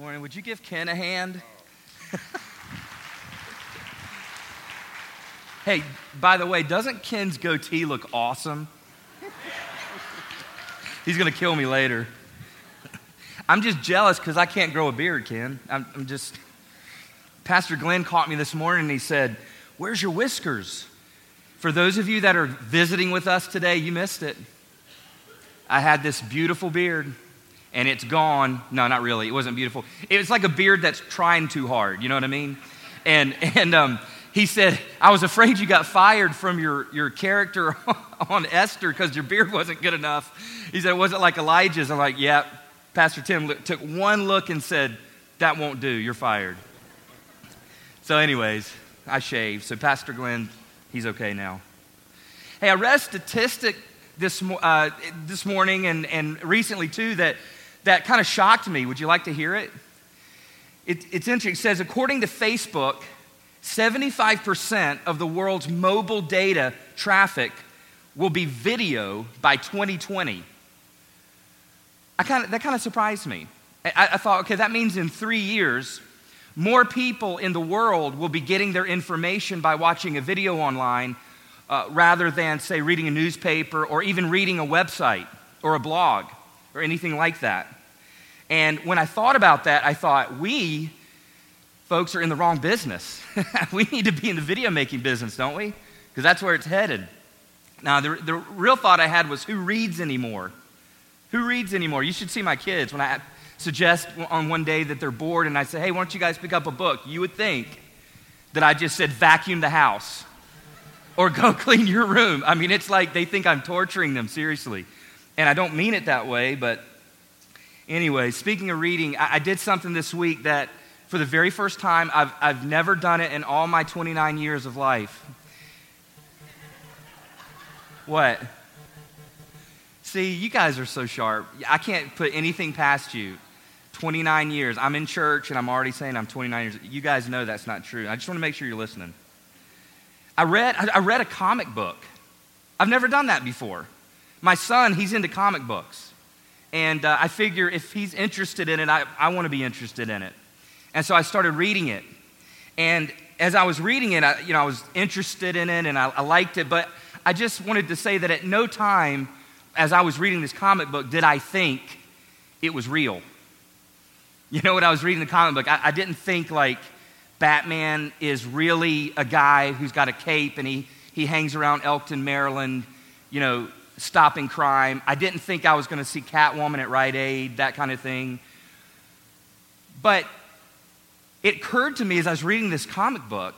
Morning. Would you give Ken a hand? hey, by the way, doesn't Ken's goatee look awesome? He's going to kill me later. I'm just jealous because I can't grow a beard, Ken. I'm, I'm, just. Pastor Glenn caught me this morning and he said, Where's your whiskers? For those of you that are visiting with us today, you missed it. I had this beautiful beard and it's gone. No, not really. It wasn't beautiful. It was like a beard that's trying too hard. You know what I mean? And, and um, he said, I was afraid you got fired from your, your character on Esther because your beard wasn't good enough. He said, it Was it like Elijah's? I'm like, Yeah. Pastor Tim took one look and said, That won't do. You're fired. So, anyways, I shaved. So, Pastor Glenn, he's okay now. Hey, I read a statistic this, uh, this morning and, and recently too that that kind of shocked me. Would you like to hear it? it it's interesting. It says, according to Facebook, 75% of the world's mobile data traffic will be video by 2020. I kinda, that kind of surprised me. I, I thought, okay, that means in three years, more people in the world will be getting their information by watching a video online uh, rather than, say, reading a newspaper or even reading a website or a blog or anything like that. And when I thought about that, I thought, we folks are in the wrong business. we need to be in the video making business, don't we? Because that's where it's headed. Now, the, the real thought I had was who reads anymore? Who reads anymore? You should see my kids. When I suggest on one day that they're bored and I say, hey, why don't you guys pick up a book? You would think that I just said vacuum the house or go clean your room. I mean, it's like they think I'm torturing them, seriously. And I don't mean it that way, but anyway, speaking of reading, I, I did something this week that for the very first time, I've, I've never done it in all my 29 years of life. What? See, you guys are so sharp. I can't put anything past you. 29 years. I'm in church and I'm already saying I'm 29 years. You guys know that's not true. I just want to make sure you're listening. I read, I read a comic book. I've never done that before. My son, he's into comic books. And uh, I figure if he's interested in it, I, I want to be interested in it. And so I started reading it. And as I was reading it, I, you know, I was interested in it and I, I liked it. But I just wanted to say that at no time, as I was reading this comic book, did I think it was real. You know, when I was reading the comic book, I, I didn't think like, Batman is really a guy who's got a cape and he, he hangs around Elkton, Maryland, you know, stopping crime. I didn't think I was going to see Catwoman at Rite Aid, that kind of thing. But it occurred to me as I was reading this comic book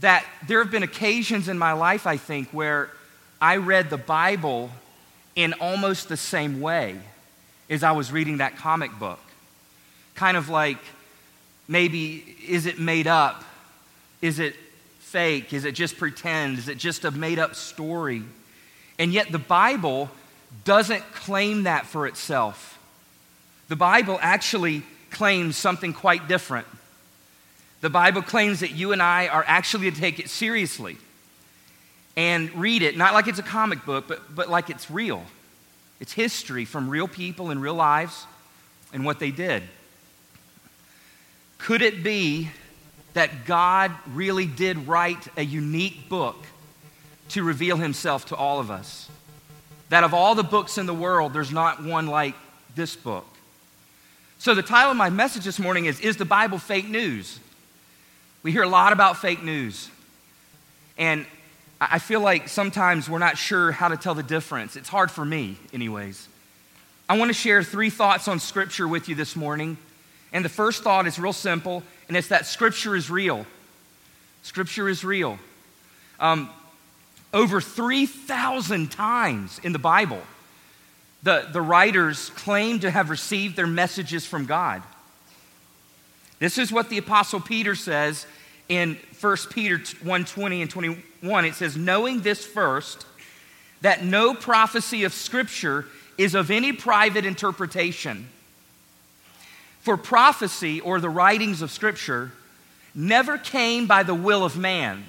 that there have been occasions in my life, I think, where I read the Bible in almost the same way as I was reading that comic book. Kind of like, maybe is it made up? Is it fake? Is it just pretend? Is it just a made up story? And yet the Bible doesn't claim that for itself. The Bible actually claims something quite different. The Bible claims that you and I are actually to take it seriously and read it, not like it's a comic book, but, but like it's real. It's history from real people in real lives and what they did. Could it be that God really did write a unique book to reveal himself to all of us? That of all the books in the world, there's not one like this book. So, the title of my message this morning is Is the Bible Fake News? We hear a lot about fake news. And I feel like sometimes we're not sure how to tell the difference. It's hard for me, anyways. I want to share three thoughts on Scripture with you this morning and the first thought is real simple, and it's that Scripture is real. Scripture is real. Um, over 3,000 times in the Bible, the, the writers claim to have received their messages from God. This is what the Apostle Peter says in 1 Peter 1 20 and 21. It says, Knowing this first, that no prophecy of Scripture is of any private interpretation. For prophecy or the writings of Scripture never came by the will of man.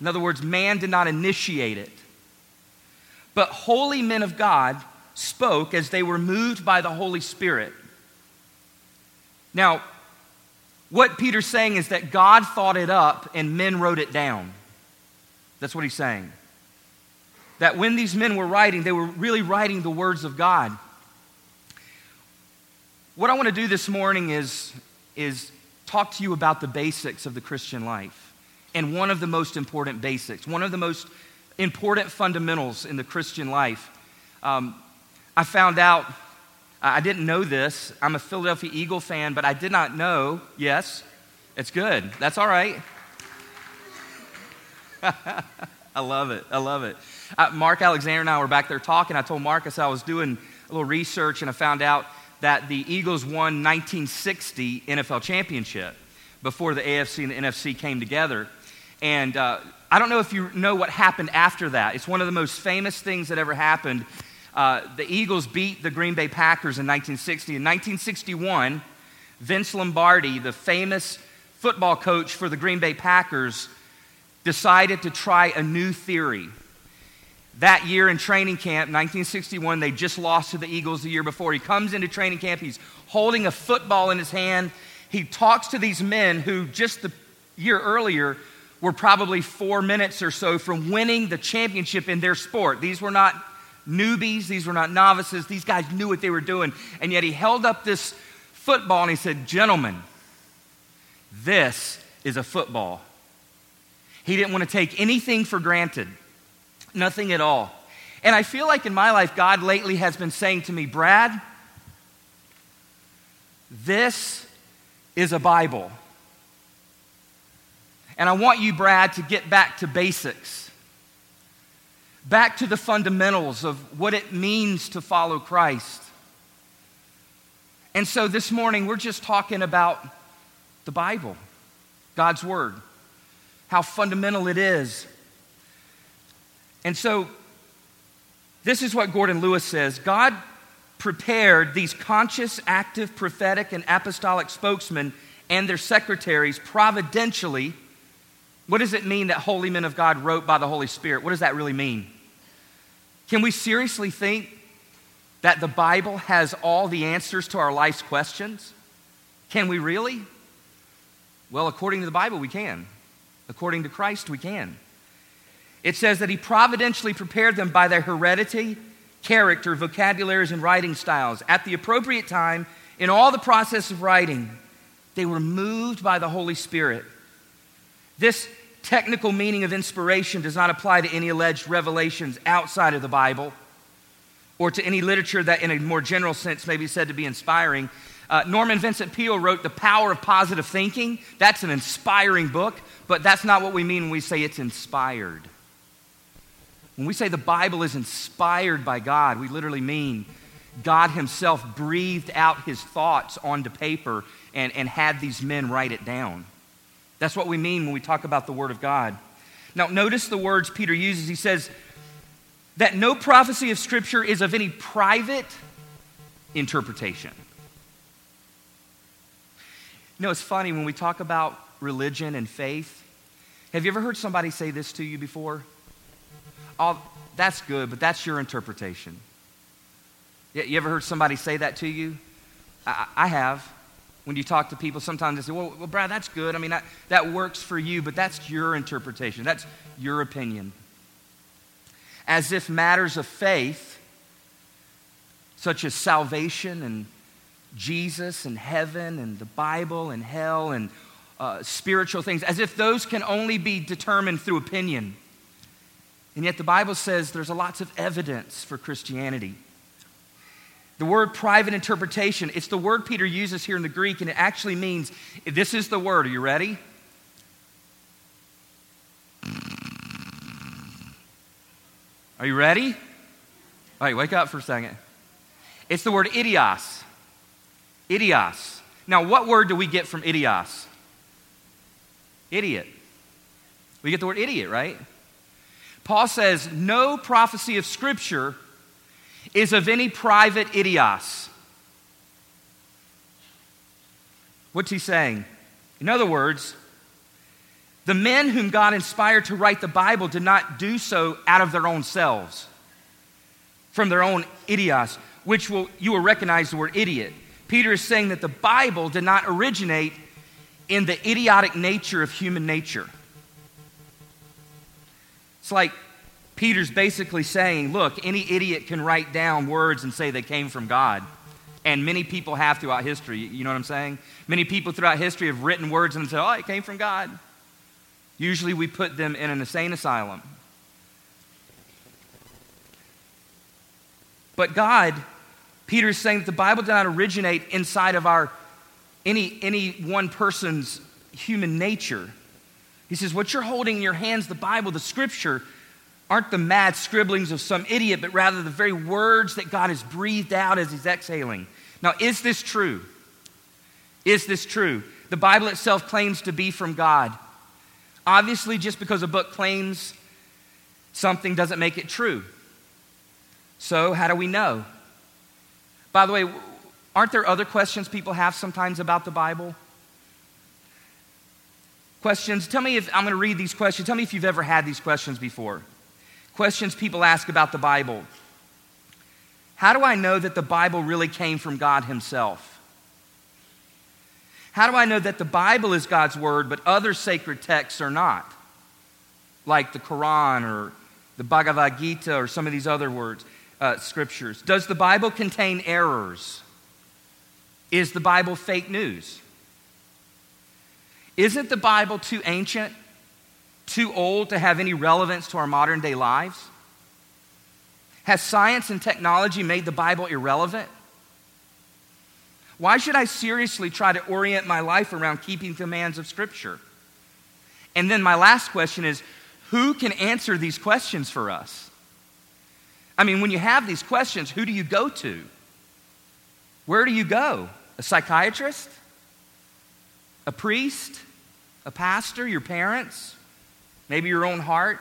In other words, man did not initiate it. But holy men of God spoke as they were moved by the Holy Spirit. Now, what Peter's saying is that God thought it up and men wrote it down. That's what he's saying. That when these men were writing, they were really writing the words of God. What I want to do this morning is, is talk to you about the basics of the Christian life. And one of the most important basics, one of the most important fundamentals in the Christian life. Um, I found out, I didn't know this. I'm a Philadelphia Eagle fan, but I did not know, yes, it's good. That's all right. I love it. I love it. Uh, Mark Alexander and I were back there talking. I told Marcus I was doing a little research and I found out that the Eagles won 1960 NFL championship before the AFC and the NFC came together. And uh, I don't know if you know what happened after that. It's one of the most famous things that ever happened. Uh, the Eagles beat the Green Bay Packers in 1960. In 1961, Vince Lombardi, the famous football coach for the Green Bay Packers, decided to try a new theory. That year in training camp, 1961, they just lost to the Eagles the year before. He comes into training camp, he's holding a football in his hand. He talks to these men who just the year earlier were probably four minutes or so from winning the championship in their sport. These were not newbies, these were not novices. These guys knew what they were doing. And yet he held up this football and he said, Gentlemen, this is a football. He didn't want to take anything for granted, nothing at all. And I feel like in my life, God lately has been saying to me, Brad, this is a Bible. And I want you, Brad, to get back to basics, back to the fundamentals of what it means to follow Christ. And so this morning, we're just talking about the Bible, God's Word, how fundamental it is. And so, this is what Gordon Lewis says God prepared these conscious, active, prophetic, and apostolic spokesmen and their secretaries providentially what does it mean that holy men of God wrote by the Holy Spirit? What does that really mean? Can we seriously think that the Bible has all the answers to our life's questions? Can we really? Well, according to the Bible, we can. According to Christ, we can. It says that He providentially prepared them by their heredity, character, vocabularies, and writing styles. At the appropriate time, in all the process of writing, they were moved by the Holy Spirit. This technical meaning of inspiration does not apply to any alleged revelations outside of the Bible or to any literature that, in a more general sense, may be said to be inspiring. Uh, Norman Vincent Peale wrote The Power of Positive Thinking. That's an inspiring book, but that's not what we mean when we say it's inspired. When we say the Bible is inspired by God, we literally mean God Himself breathed out His thoughts onto paper and, and had these men write it down. That's what we mean when we talk about the Word of God. Now, notice the words Peter uses. He says that no prophecy of Scripture is of any private interpretation. You know, it's funny when we talk about religion and faith. Have you ever heard somebody say this to you before? Oh, that's good, but that's your interpretation. You ever heard somebody say that to you? I, I have when you talk to people, sometimes they say, well, well Brad, that's good. I mean, that, that works for you, but that's your interpretation. That's your opinion. As if matters of faith, such as salvation and Jesus and heaven and the Bible and hell and uh, spiritual things, as if those can only be determined through opinion. And yet the Bible says there's lots of evidence for Christianity. The word private interpretation, it's the word Peter uses here in the Greek, and it actually means this is the word. Are you ready? Are you ready? All right, wake up for a second. It's the word idios. Idios. Now, what word do we get from idios? Idiot. We get the word idiot, right? Paul says, No prophecy of Scripture is of any private idios. What's he saying? In other words, the men whom God inspired to write the Bible did not do so out of their own selves, from their own idios, which will, you will recognize the word idiot. Peter is saying that the Bible did not originate in the idiotic nature of human nature. It's like Peter's basically saying, look, any idiot can write down words and say they came from God. And many people have throughout history. You know what I'm saying? Many people throughout history have written words and said, oh, it came from God. Usually we put them in an insane asylum. But God, Peter is saying that the Bible did not originate inside of our any, any one person's human nature. He says, What you're holding in your hands, the Bible, the scripture, aren't the mad scribblings of some idiot, but rather the very words that God has breathed out as He's exhaling. Now, is this true? Is this true? The Bible itself claims to be from God. Obviously, just because a book claims something doesn't make it true. So, how do we know? By the way, aren't there other questions people have sometimes about the Bible? Questions. Tell me if I'm going to read these questions. Tell me if you've ever had these questions before. Questions people ask about the Bible. How do I know that the Bible really came from God Himself? How do I know that the Bible is God's word, but other sacred texts are not? Like the Quran or the Bhagavad Gita or some of these other words, uh, scriptures. Does the Bible contain errors? Is the Bible fake news? Isn't the Bible too ancient, too old to have any relevance to our modern day lives? Has science and technology made the Bible irrelevant? Why should I seriously try to orient my life around keeping commands of Scripture? And then my last question is who can answer these questions for us? I mean, when you have these questions, who do you go to? Where do you go? A psychiatrist? A priest? A pastor? Your parents? Maybe your own heart?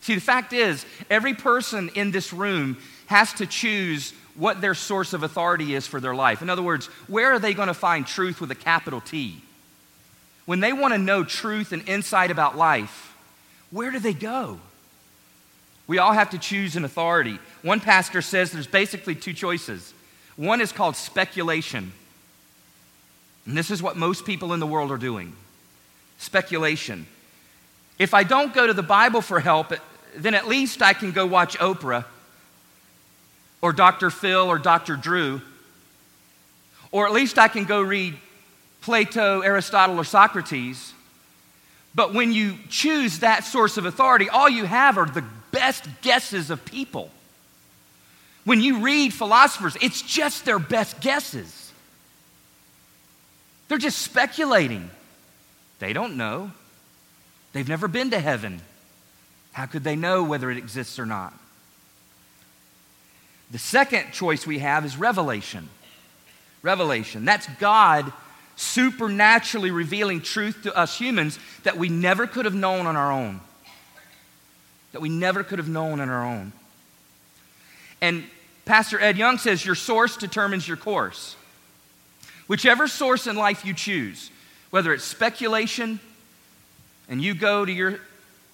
See, the fact is, every person in this room has to choose what their source of authority is for their life. In other words, where are they going to find truth with a capital T? When they want to know truth and insight about life, where do they go? We all have to choose an authority. One pastor says there's basically two choices. One is called speculation. And this is what most people in the world are doing speculation. If I don't go to the Bible for help, then at least I can go watch Oprah or Dr. Phil or Dr. Drew. Or at least I can go read Plato, Aristotle, or Socrates. But when you choose that source of authority, all you have are the best guesses of people. When you read philosophers, it's just their best guesses. They're just speculating. They don't know. They've never been to heaven. How could they know whether it exists or not? The second choice we have is revelation. Revelation. That's God supernaturally revealing truth to us humans that we never could have known on our own. That we never could have known on our own. And Pastor Ed Young says your source determines your course. Whichever source in life you choose, whether it's speculation, and you go to your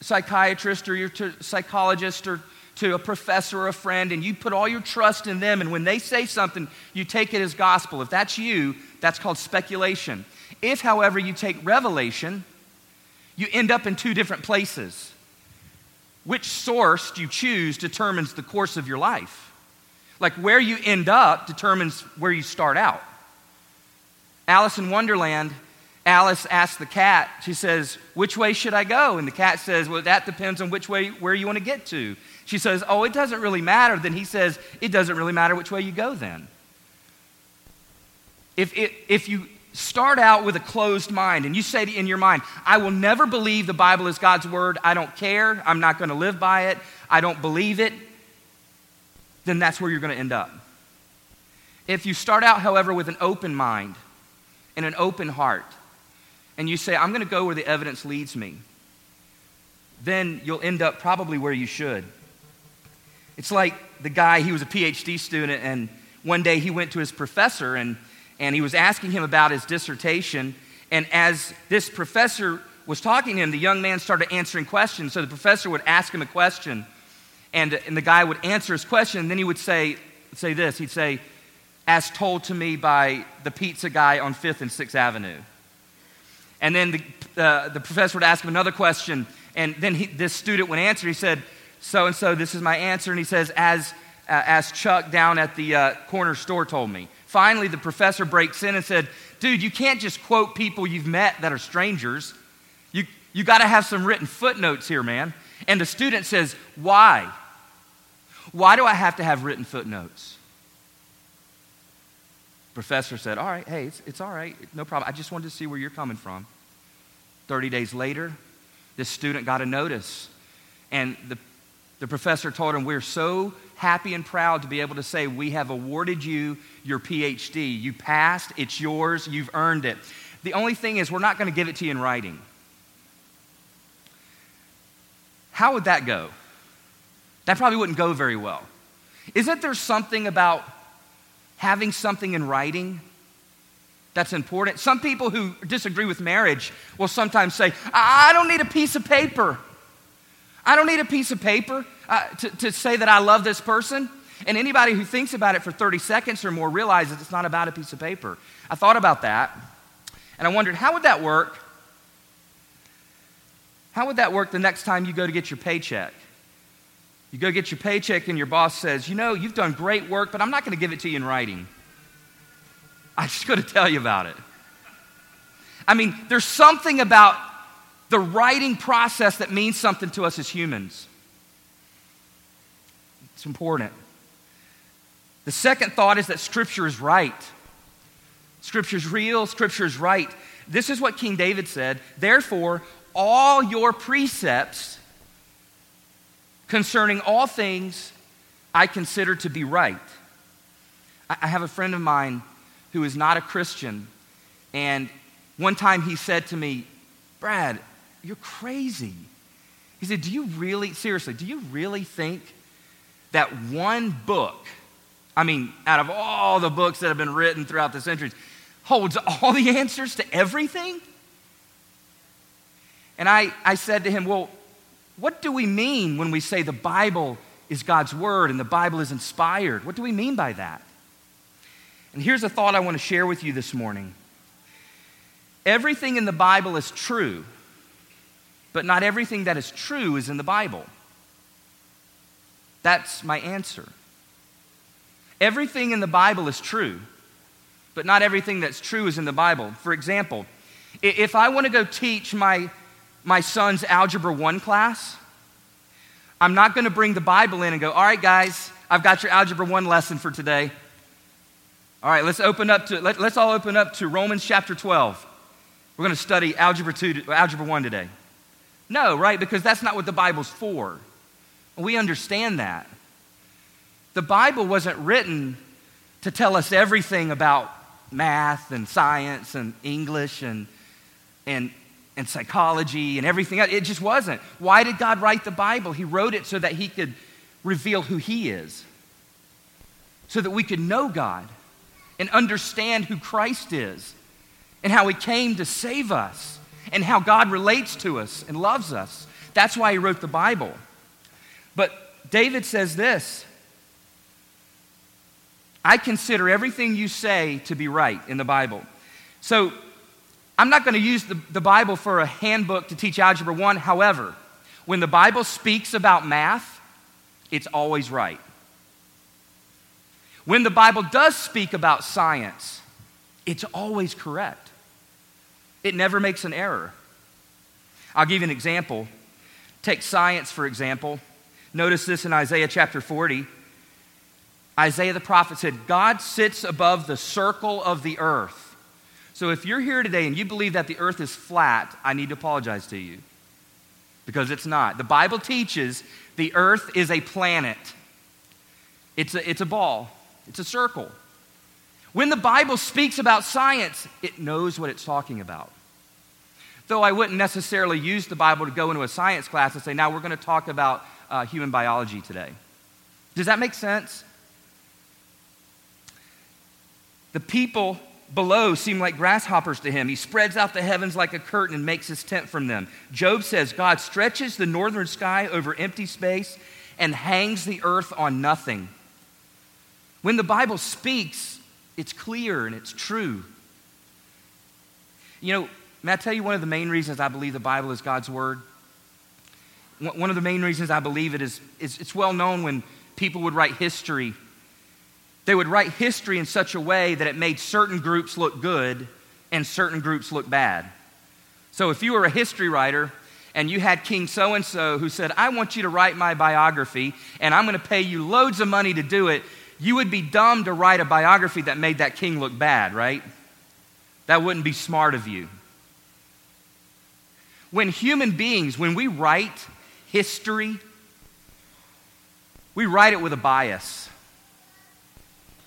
psychiatrist or your psychologist or to a professor or a friend and you put all your trust in them, and when they say something, you take it as gospel. If that's you, that's called speculation. If, however, you take revelation, you end up in two different places. Which source you choose determines the course of your life. Like where you end up determines where you start out. Alice in Wonderland, Alice asks the cat, she says, Which way should I go? And the cat says, Well, that depends on which way, where you want to get to. She says, Oh, it doesn't really matter. Then he says, It doesn't really matter which way you go then. If, it, if you start out with a closed mind and you say in your mind, I will never believe the Bible is God's word, I don't care, I'm not going to live by it, I don't believe it, then that's where you're going to end up. If you start out, however, with an open mind and an open heart, and you say, I'm going to go where the evidence leads me, then you'll end up probably where you should. It's like the guy, he was a PhD student, and one day he went to his professor and, and he was asking him about his dissertation. And as this professor was talking to him, the young man started answering questions. So the professor would ask him a question, and, and the guy would answer his question, and then he would say, say this He'd say, as told to me by the pizza guy on 5th and 6th Avenue. And then the, uh, the professor would ask him another question, and then he, this student would answer. He said, So and so, this is my answer. And he says, As, uh, as Chuck down at the uh, corner store told me. Finally, the professor breaks in and said, Dude, you can't just quote people you've met that are strangers. You, you got to have some written footnotes here, man. And the student says, Why? Why do I have to have written footnotes? Professor said, All right, hey, it's, it's all right, no problem. I just wanted to see where you're coming from. 30 days later, this student got a notice. And the, the professor told him, We're so happy and proud to be able to say, We have awarded you your PhD. You passed, it's yours, you've earned it. The only thing is, we're not going to give it to you in writing. How would that go? That probably wouldn't go very well. Isn't there something about having something in writing that's important. Some people who disagree with marriage will sometimes say, I don't need a piece of paper. I don't need a piece of paper uh, to, to say that I love this person. And anybody who thinks about it for 30 seconds or more realizes it's not about a piece of paper. I thought about that and I wondered, how would that work? How would that work the next time you go to get your paycheck? You go get your paycheck, and your boss says, You know, you've done great work, but I'm not going to give it to you in writing. I'm just going to tell you about it. I mean, there's something about the writing process that means something to us as humans. It's important. The second thought is that Scripture is right. Scripture is real, Scripture is right. This is what King David said. Therefore, all your precepts concerning all things I consider to be right. I have a friend of mine who is not a Christian, and one time he said to me, Brad, you're crazy. He said, Do you really, seriously, do you really think that one book, I mean, out of all the books that have been written throughout the centuries, holds all the answers to everything? And I, I said to him, Well, what do we mean when we say the Bible is God's Word and the Bible is inspired? What do we mean by that? And here's a thought I want to share with you this morning. Everything in the Bible is true, but not everything that is true is in the Bible. That's my answer. Everything in the Bible is true, but not everything that's true is in the Bible. For example, if I want to go teach my my son's Algebra 1 class, I'm not going to bring the Bible in and go, all right, guys, I've got your Algebra 1 lesson for today. All right, let's open up to, let, us all open up to Romans chapter 12. We're going to study Algebra 2, Algebra 1 today. No, right? Because that's not what the Bible's for. We understand that. The Bible wasn't written to tell us everything about math and science and English and, and and psychology and everything else. It just wasn't. Why did God write the Bible? He wrote it so that He could reveal who He is, so that we could know God and understand who Christ is and how He came to save us and how God relates to us and loves us. That's why He wrote the Bible. But David says this I consider everything you say to be right in the Bible. So I'm not going to use the, the Bible for a handbook to teach Algebra 1. However, when the Bible speaks about math, it's always right. When the Bible does speak about science, it's always correct. It never makes an error. I'll give you an example. Take science, for example. Notice this in Isaiah chapter 40. Isaiah the prophet said, God sits above the circle of the earth so if you're here today and you believe that the earth is flat, I need to apologize to you because it's not. The Bible teaches the earth is a planet, it's a, it's a ball, it's a circle. When the Bible speaks about science, it knows what it's talking about. Though I wouldn't necessarily use the Bible to go into a science class and say, now we're going to talk about uh, human biology today. Does that make sense? The people below seem like grasshoppers to him. He spreads out the heavens like a curtain and makes his tent from them. Job says God stretches the northern sky over empty space and hangs the earth on nothing. When the Bible speaks, it's clear and it's true. You know, may I tell you one of the main reasons I believe the Bible is God's Word? One of the main reasons I believe it is, is it's well known when people would write history. They would write history in such a way that it made certain groups look good and certain groups look bad. So if you were a history writer and you had King so and so who said, I want you to write my biography and I'm going to pay you loads of money to do it, you would be dumb to write a biography that made that king look bad, right? That wouldn't be smart of you. When human beings, when we write history, we write it with a bias.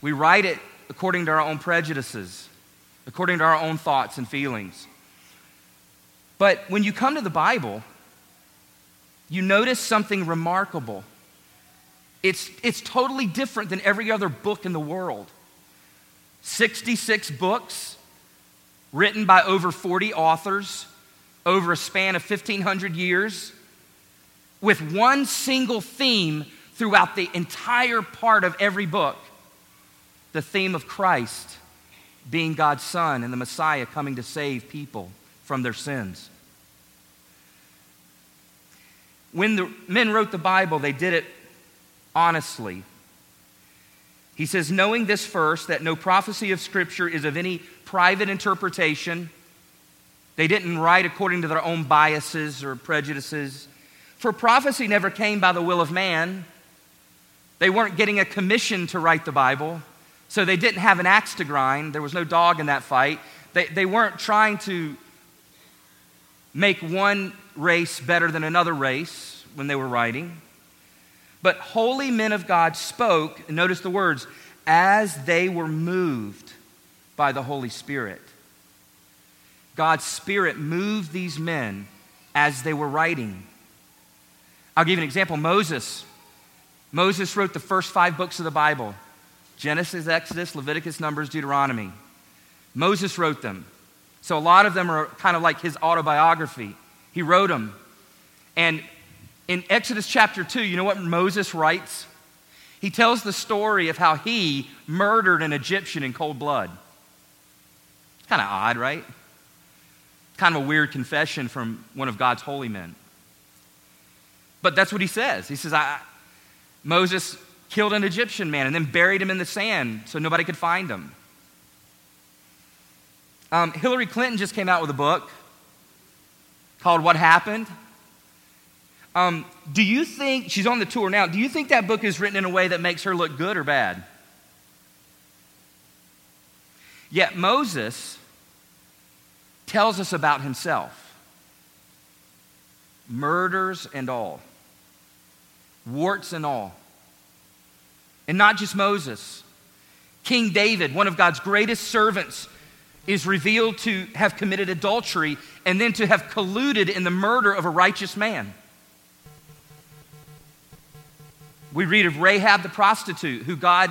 We write it according to our own prejudices, according to our own thoughts and feelings. But when you come to the Bible, you notice something remarkable. It's, it's totally different than every other book in the world. 66 books written by over 40 authors over a span of 1,500 years with one single theme throughout the entire part of every book the theme of Christ being God's Son and the Messiah coming to save people from their sins. When the men wrote the Bible, they did it honestly. He says, knowing this first, that no prophecy of Scripture is of any private interpretation. They didn't write according to their own biases or prejudices. For prophecy never came by the will of man. They weren't getting a commission to write the Bible, so they didn't have an axe to grind. There was no dog in that fight. They, they weren't trying to make one race better than another race when they were writing. But holy men of God spoke, notice the words, as they were moved by the Holy Spirit. God's Spirit moved these men as they were writing. I'll give you an example Moses. Moses wrote the first five books of the Bible Genesis, Exodus, Leviticus, Numbers, Deuteronomy. Moses wrote them. So a lot of them are kind of like his autobiography. He wrote them. And in Exodus chapter 2, you know what Moses writes? He tells the story of how he murdered an Egyptian in cold blood. Kind of odd, right? Kind of a weird confession from one of God's holy men. But that's what he says. He says, I, Moses killed an Egyptian man and then buried him in the sand so nobody could find him. Um, Hillary Clinton just came out with a book called What Happened. Um, do you think, she's on the tour now, do you think that book is written in a way that makes her look good or bad? Yet Moses tells us about himself murders and all, warts and all. And not just Moses. King David, one of God's greatest servants, is revealed to have committed adultery and then to have colluded in the murder of a righteous man. We read of Rahab the prostitute, who God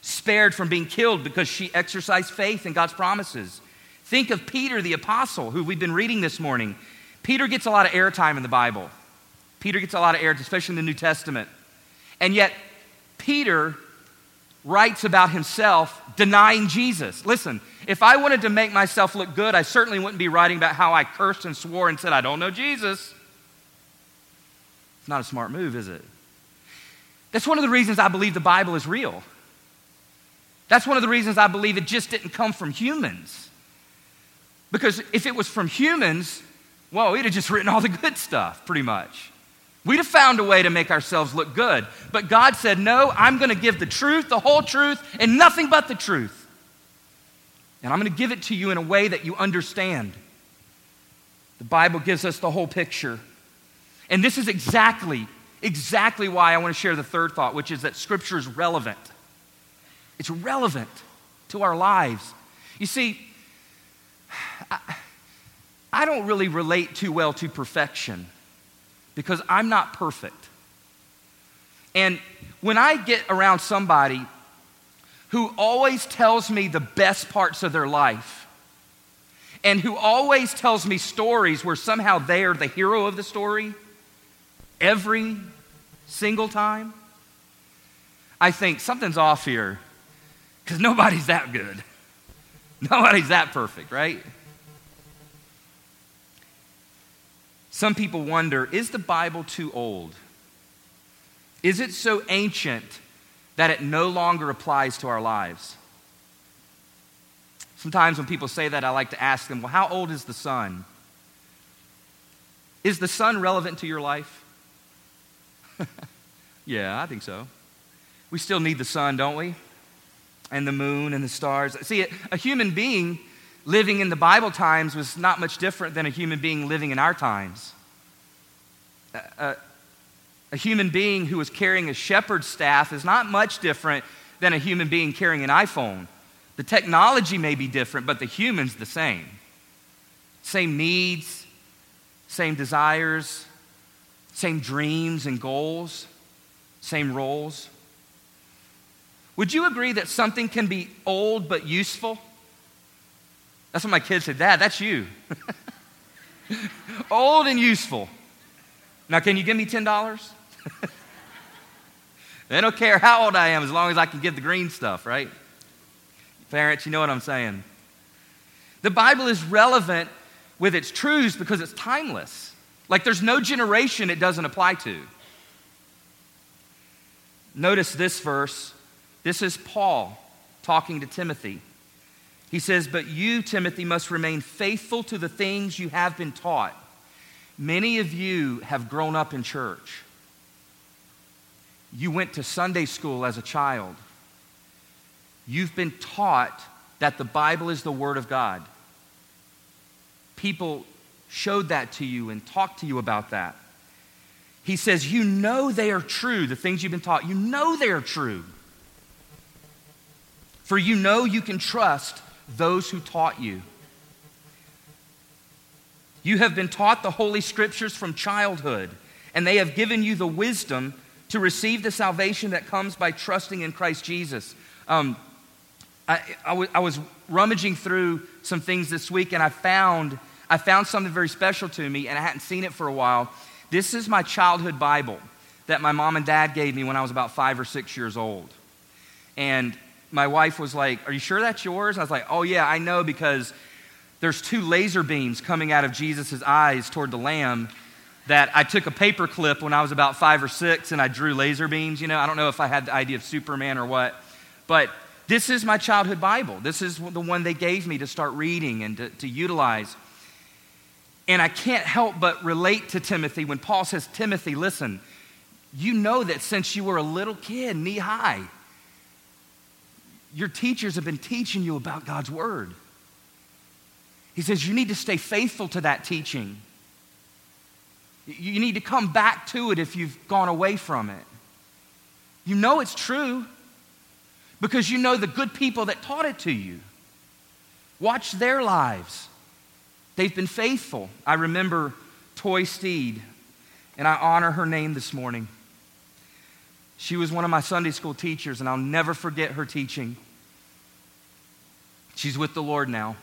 spared from being killed because she exercised faith in God's promises. Think of Peter the apostle, who we've been reading this morning. Peter gets a lot of airtime in the Bible. Peter gets a lot of airtime, especially in the New Testament. And yet, Peter writes about himself denying Jesus. Listen, if I wanted to make myself look good, I certainly wouldn't be writing about how I cursed and swore and said, I don't know Jesus. It's not a smart move, is it? That's one of the reasons I believe the Bible is real. That's one of the reasons I believe it just didn't come from humans. Because if it was from humans, well, we'd have just written all the good stuff, pretty much. We'd have found a way to make ourselves look good. But God said, No, I'm going to give the truth, the whole truth, and nothing but the truth. And I'm going to give it to you in a way that you understand. The Bible gives us the whole picture. And this is exactly exactly why I want to share the third thought, which is that Scripture is relevant. It's relevant to our lives. You see, I, I don't really relate too well to perfection because I'm not perfect. And when I get around somebody who always tells me the best parts of their life, and who always tells me stories where somehow they are the hero of the story, every single time, I think something's off here. Because nobody's that good. Nobody's that perfect, right? Some people wonder is the Bible too old? Is it so ancient that it no longer applies to our lives? Sometimes when people say that, I like to ask them, well, how old is the sun? Is the sun relevant to your life? yeah, I think so. We still need the sun, don't we? And the moon and the stars. See, a human being living in the Bible times was not much different than a human being living in our times. A, a, human being who was carrying a shepherd's staff is not much different than a human being carrying an iPhone. The technology may be different, but the human's the same. Same needs, same desires, same dreams and goals, same roles. Would you agree that something can be old but useful? That's what my kids said. Dad, that's you. old and useful. Now, can you give me $10? they don't care how old I am as long as I can give the green stuff, right? Parents, you know what I'm saying. The Bible is relevant with its truths because it's timeless. Like there's no generation it doesn't apply to. Notice this verse. This is Paul talking to Timothy. He says, But you, Timothy, must remain faithful to the things you have been taught. Many of you have grown up in church. You went to Sunday school as a child. You've been taught that the Bible is the Word of God people showed that to you and talked to you about that. He says, You know they are true, the things you've been taught. You know they are true. For you know you can trust those who taught you. You have been taught the Holy Scriptures from childhood, and they have given you the wisdom to receive the salvation that comes by trusting in Christ Jesus. Um, I, I, w- I was rummaging through some things this week, and I found I found something very special to me, and I hadn't seen it for a while. This is my childhood Bible that my mom and dad gave me when I was about five or six years old. And my wife was like, Are you sure that's yours? I was like, Oh, yeah, I know because there's two laser beams coming out of Jesus' eyes toward the lamb that I took a paper clip when I was about five or six and I drew laser beams. You know, I don't know if I had the idea of Superman or what, but this is my childhood Bible. This is the one they gave me to start reading and to, to utilize. And I can't help but relate to Timothy when Paul says, Timothy, listen, you know that since you were a little kid, knee high, your teachers have been teaching you about God's word. He says, you need to stay faithful to that teaching. You need to come back to it if you've gone away from it. You know it's true because you know the good people that taught it to you. Watch their lives. They've been faithful. I remember Toy Steed, and I honor her name this morning. She was one of my Sunday school teachers, and I'll never forget her teaching. She's with the Lord now,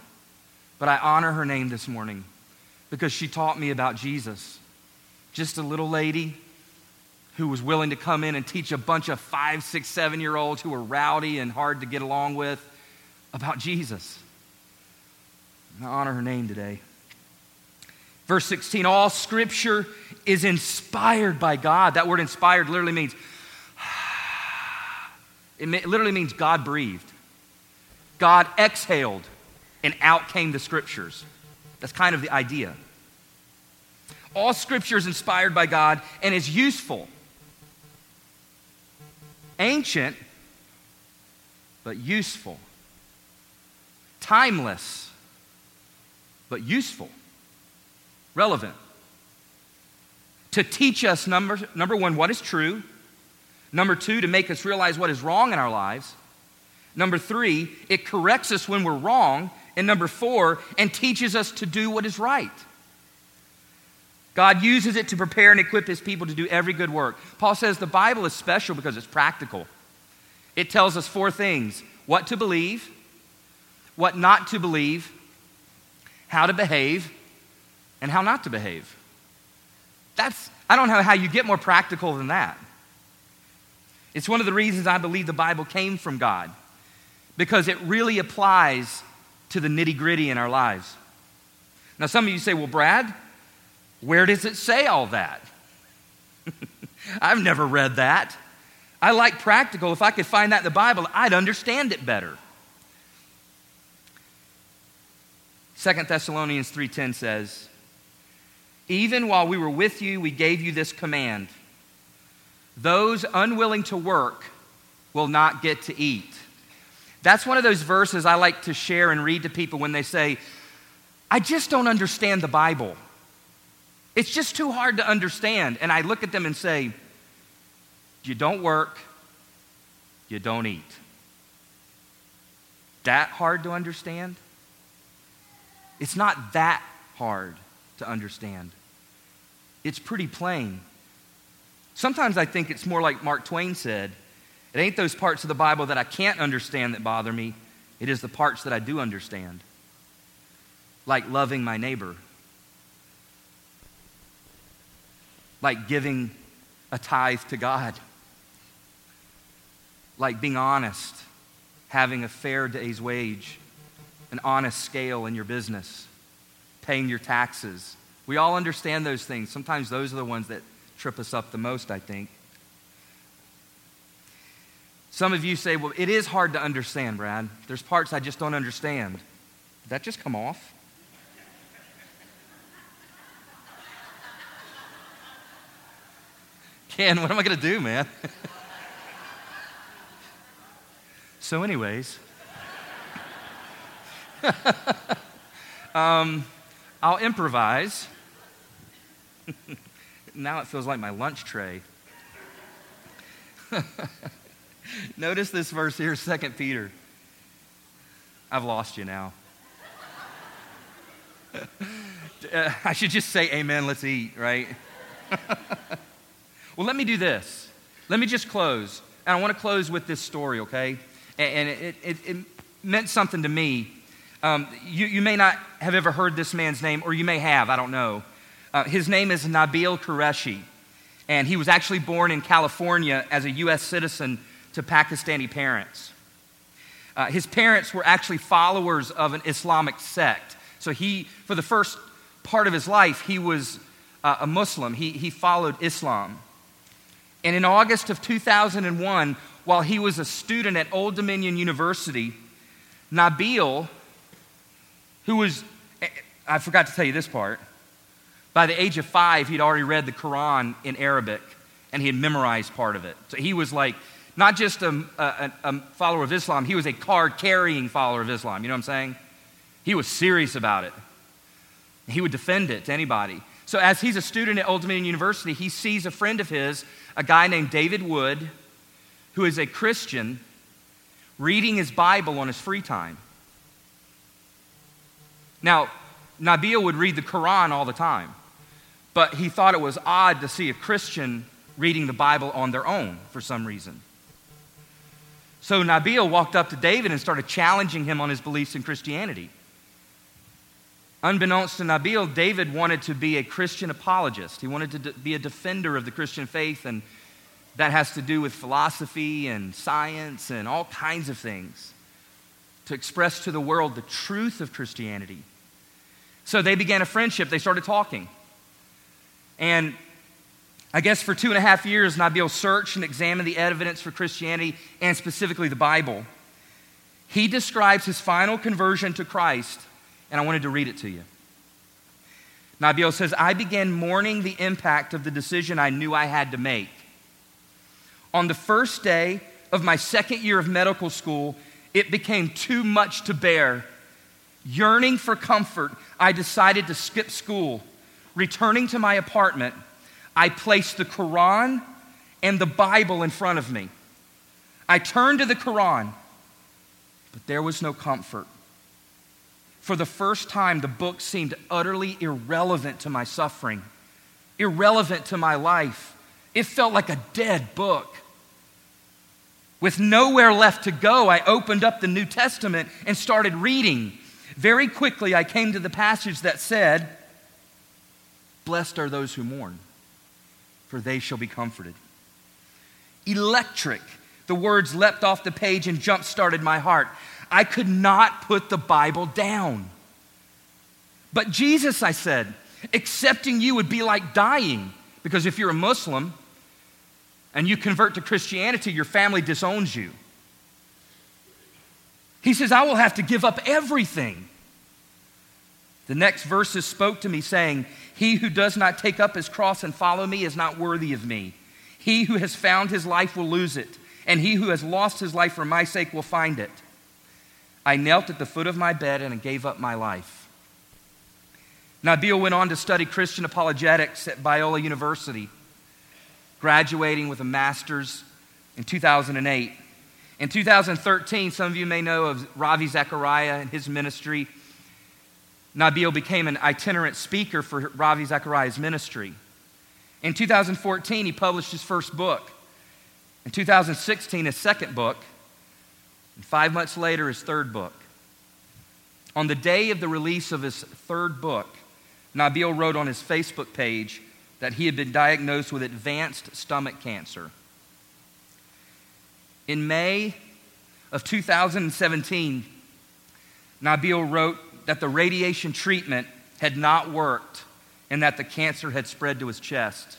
but I honor her name this morning because she taught me about Jesus. Just a little lady who was willing to come in and teach a bunch of five, six, seven year olds who were rowdy and hard to get along with about Jesus. I honor her name today. Verse 16 all scripture is inspired by God. That word inspired literally means, it literally means God breathed. God exhaled, and out came the scriptures. That's kind of the idea. All scripture is inspired by God and is useful. Ancient, but useful. Timeless but useful, relevant. To teach us, number, number one, what is true. Number two, to make us realize what is wrong in our lives. Number three, it corrects us when we're wrong. And number four, and teaches us to do what is right. God uses it to prepare and equip his people to do every good work. Paul says the Bible is special because it's practical. It tells us four things what to believe, what not to believe, how to behave and how not to behave. That's, I don't know how you get more practical than that. It's one of the reasons I believe the Bible came from God because it really applies to the nitty gritty in our lives. Now, some of you say, well, Brad, where does it say all that? I've never read that. I like practical. If I could find that in the Bible, I'd understand it better. 2 Thessalonians 3:10 says, "Even while we were with you, we gave you this command: those unwilling to work will not get to eat." That's one of those verses I like to share and read to people when they say, "I just don't understand the Bible." It's just too hard to understand. And I look at them and say, You don't work, you don't eat. That hard to understand? It's not that hard to understand. It's pretty plain. Sometimes I think it's more like Mark Twain said it ain't those parts of the Bible that I can't understand that bother me, it is the parts that I do understand. Like loving my neighbor, like giving a tithe to God, like being honest, having a fair day's wage an honest scale in your business, paying your taxes. We all understand those things. Sometimes those are the ones that trip us up the most, I think. Some of you say, well, it is hard to understand, Brad. There's parts I just don't understand. Did that just come off? Ken, what am I going to do, man? so, anyways, um, I'll improvise. Now it feels like my lunch tray. Notice this verse here, 2 Peter. I've lost you now. I should just say amen, let's eat, right? well, let me do this. Let me just close. And I want to close with this story, okay? And, it, it, it meant something to me um, you, you, may not have ever heard this man's name, or you may have, I don't know. Uh, his name is Nabeel Qureshi, and he was actually born in California as a U.S. citizen to Pakistani parents. Uh, his parents were actually followers of an Islamic sect. So he, for the first part of his life, he was uh, a Muslim. He, he followed Islam. And in August of 2001, while he was a student at Old Dominion University, Nabeel who was, I forgot to tell you this part. By the age of five, he'd already read the Quran in Arabic and he had memorized part of it. So he was like, not just a, a, a follower of Islam, he was a card carrying follower of Islam. You know what I'm saying? He was serious about it. He would defend it to anybody. So, as he's a student at Old Dominion University, he sees a friend of his, a guy named David Wood, who is a Christian, reading his Bible on his free time. Now, Nabeel would read the Quran all the time, but he thought it was odd to see a Christian reading the Bible on their own for some reason. So Nabeel walked up to David and started challenging him on his beliefs in Christianity. Unbeknownst to Nabeel, David wanted to be a Christian apologist. He wanted to be a defender of the Christian faith, and that has to do with philosophy and science and all kinds of things to express to the world the truth of Christianity. So they began a friendship. They started talking. And I guess for two and a half years, Nabeel searched and examined the evidence for Christianity and specifically the Bible. He describes his final conversion to Christ, and I wanted to read it to you. Nabeel says, I began mourning the impact of the decision I knew I had to make. On the first day of my second year of medical school, it became too much to bear. Yearning for comfort, I decided to skip school. Returning to my apartment, I placed the Quran and the Bible in front of me. I turned to the Quran, but there was no comfort. For the first time, the book seemed utterly irrelevant to my suffering, irrelevant to my life. It felt like a dead book. With nowhere left to go, I opened up the New Testament and started reading. Very quickly, I came to the passage that said, Blessed are those who mourn, for they shall be comforted. Electric. The words leapt off the page and jump started my heart. I could not put the Bible down. But Jesus, I said, accepting you would be like dying. Because if you're a Muslim and you convert to Christianity, your family disowns you. He says, I will have to give up everything. The next verses spoke to me, saying, He who does not take up his cross and follow me is not worthy of me. He who has found his life will lose it, and he who has lost his life for my sake will find it. I knelt at the foot of my bed and gave up my life. Nabeel went on to study Christian apologetics at Biola University, graduating with a master's in 2008. In 2013, some of you may know of Ravi Zacharias and his ministry. Nabeel became an itinerant speaker for Ravi Zacharias' ministry. In 2014, he published his first book. In 2016, his second book. And five months later, his third book. On the day of the release of his third book, Nabeel wrote on his Facebook page that he had been diagnosed with advanced stomach cancer. In May of 2017, Nabeel wrote that the radiation treatment had not worked and that the cancer had spread to his chest.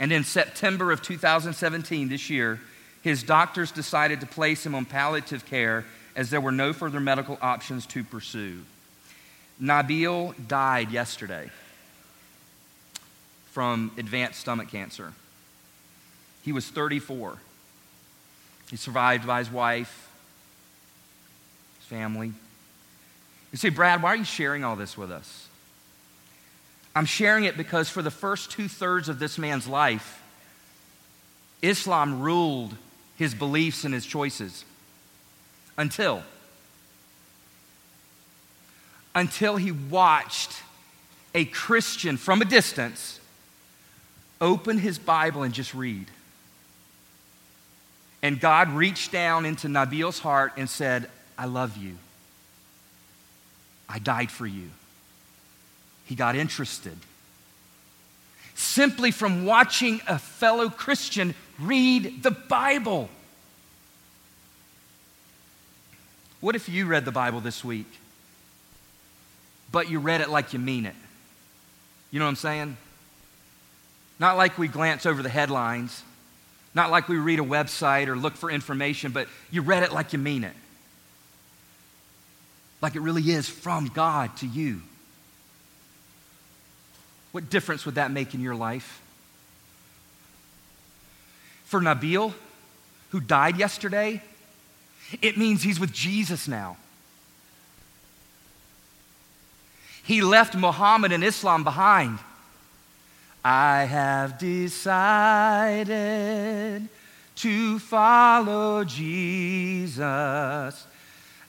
And in September of 2017, this year, his doctors decided to place him on palliative care as there were no further medical options to pursue. Nabeel died yesterday from advanced stomach cancer. He was 34. He survived by his wife, his family. You say, Brad, why are you sharing all this with us? I'm sharing it because for the first two thirds of this man's life, Islam ruled his beliefs and his choices until until he watched a Christian from a distance open his Bible and just read. And God reached down into Nabeel's heart and said, I love you. I died for you. He got interested. Simply from watching a fellow Christian read the Bible. What if you read the Bible this week, but you read it like you mean it? You know what I'm saying? Not like we glance over the headlines not like we read a website or look for information, but you read it like you mean it. Like it really is from God to you. What difference would that make in your life? For Nabeel, who died yesterday, it means he's with Jesus now. He left Muhammad and Islam behind. I have decided to follow Jesus.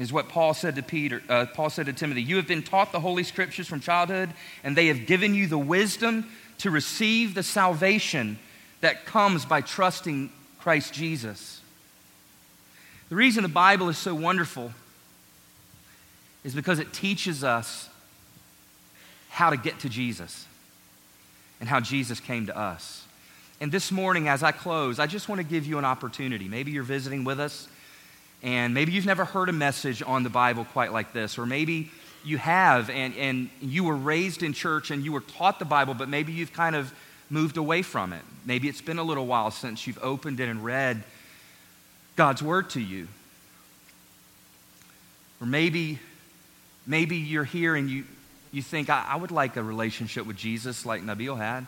is what Paul said to Peter. Uh, Paul said to Timothy, "You have been taught the holy scriptures from childhood, and they have given you the wisdom to receive the salvation that comes by trusting Christ Jesus." The reason the Bible is so wonderful is because it teaches us how to get to Jesus and how Jesus came to us. And this morning, as I close, I just want to give you an opportunity. Maybe you're visiting with us, and maybe you've never heard a message on the Bible quite like this, or maybe you have, and, and you were raised in church and you were taught the Bible, but maybe you've kind of moved away from it. Maybe it's been a little while since you've opened it and read God's Word to you. Or maybe, maybe you're here and you, you think, I, I would like a relationship with Jesus like Nabeel had.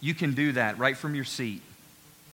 You can do that right from your seat.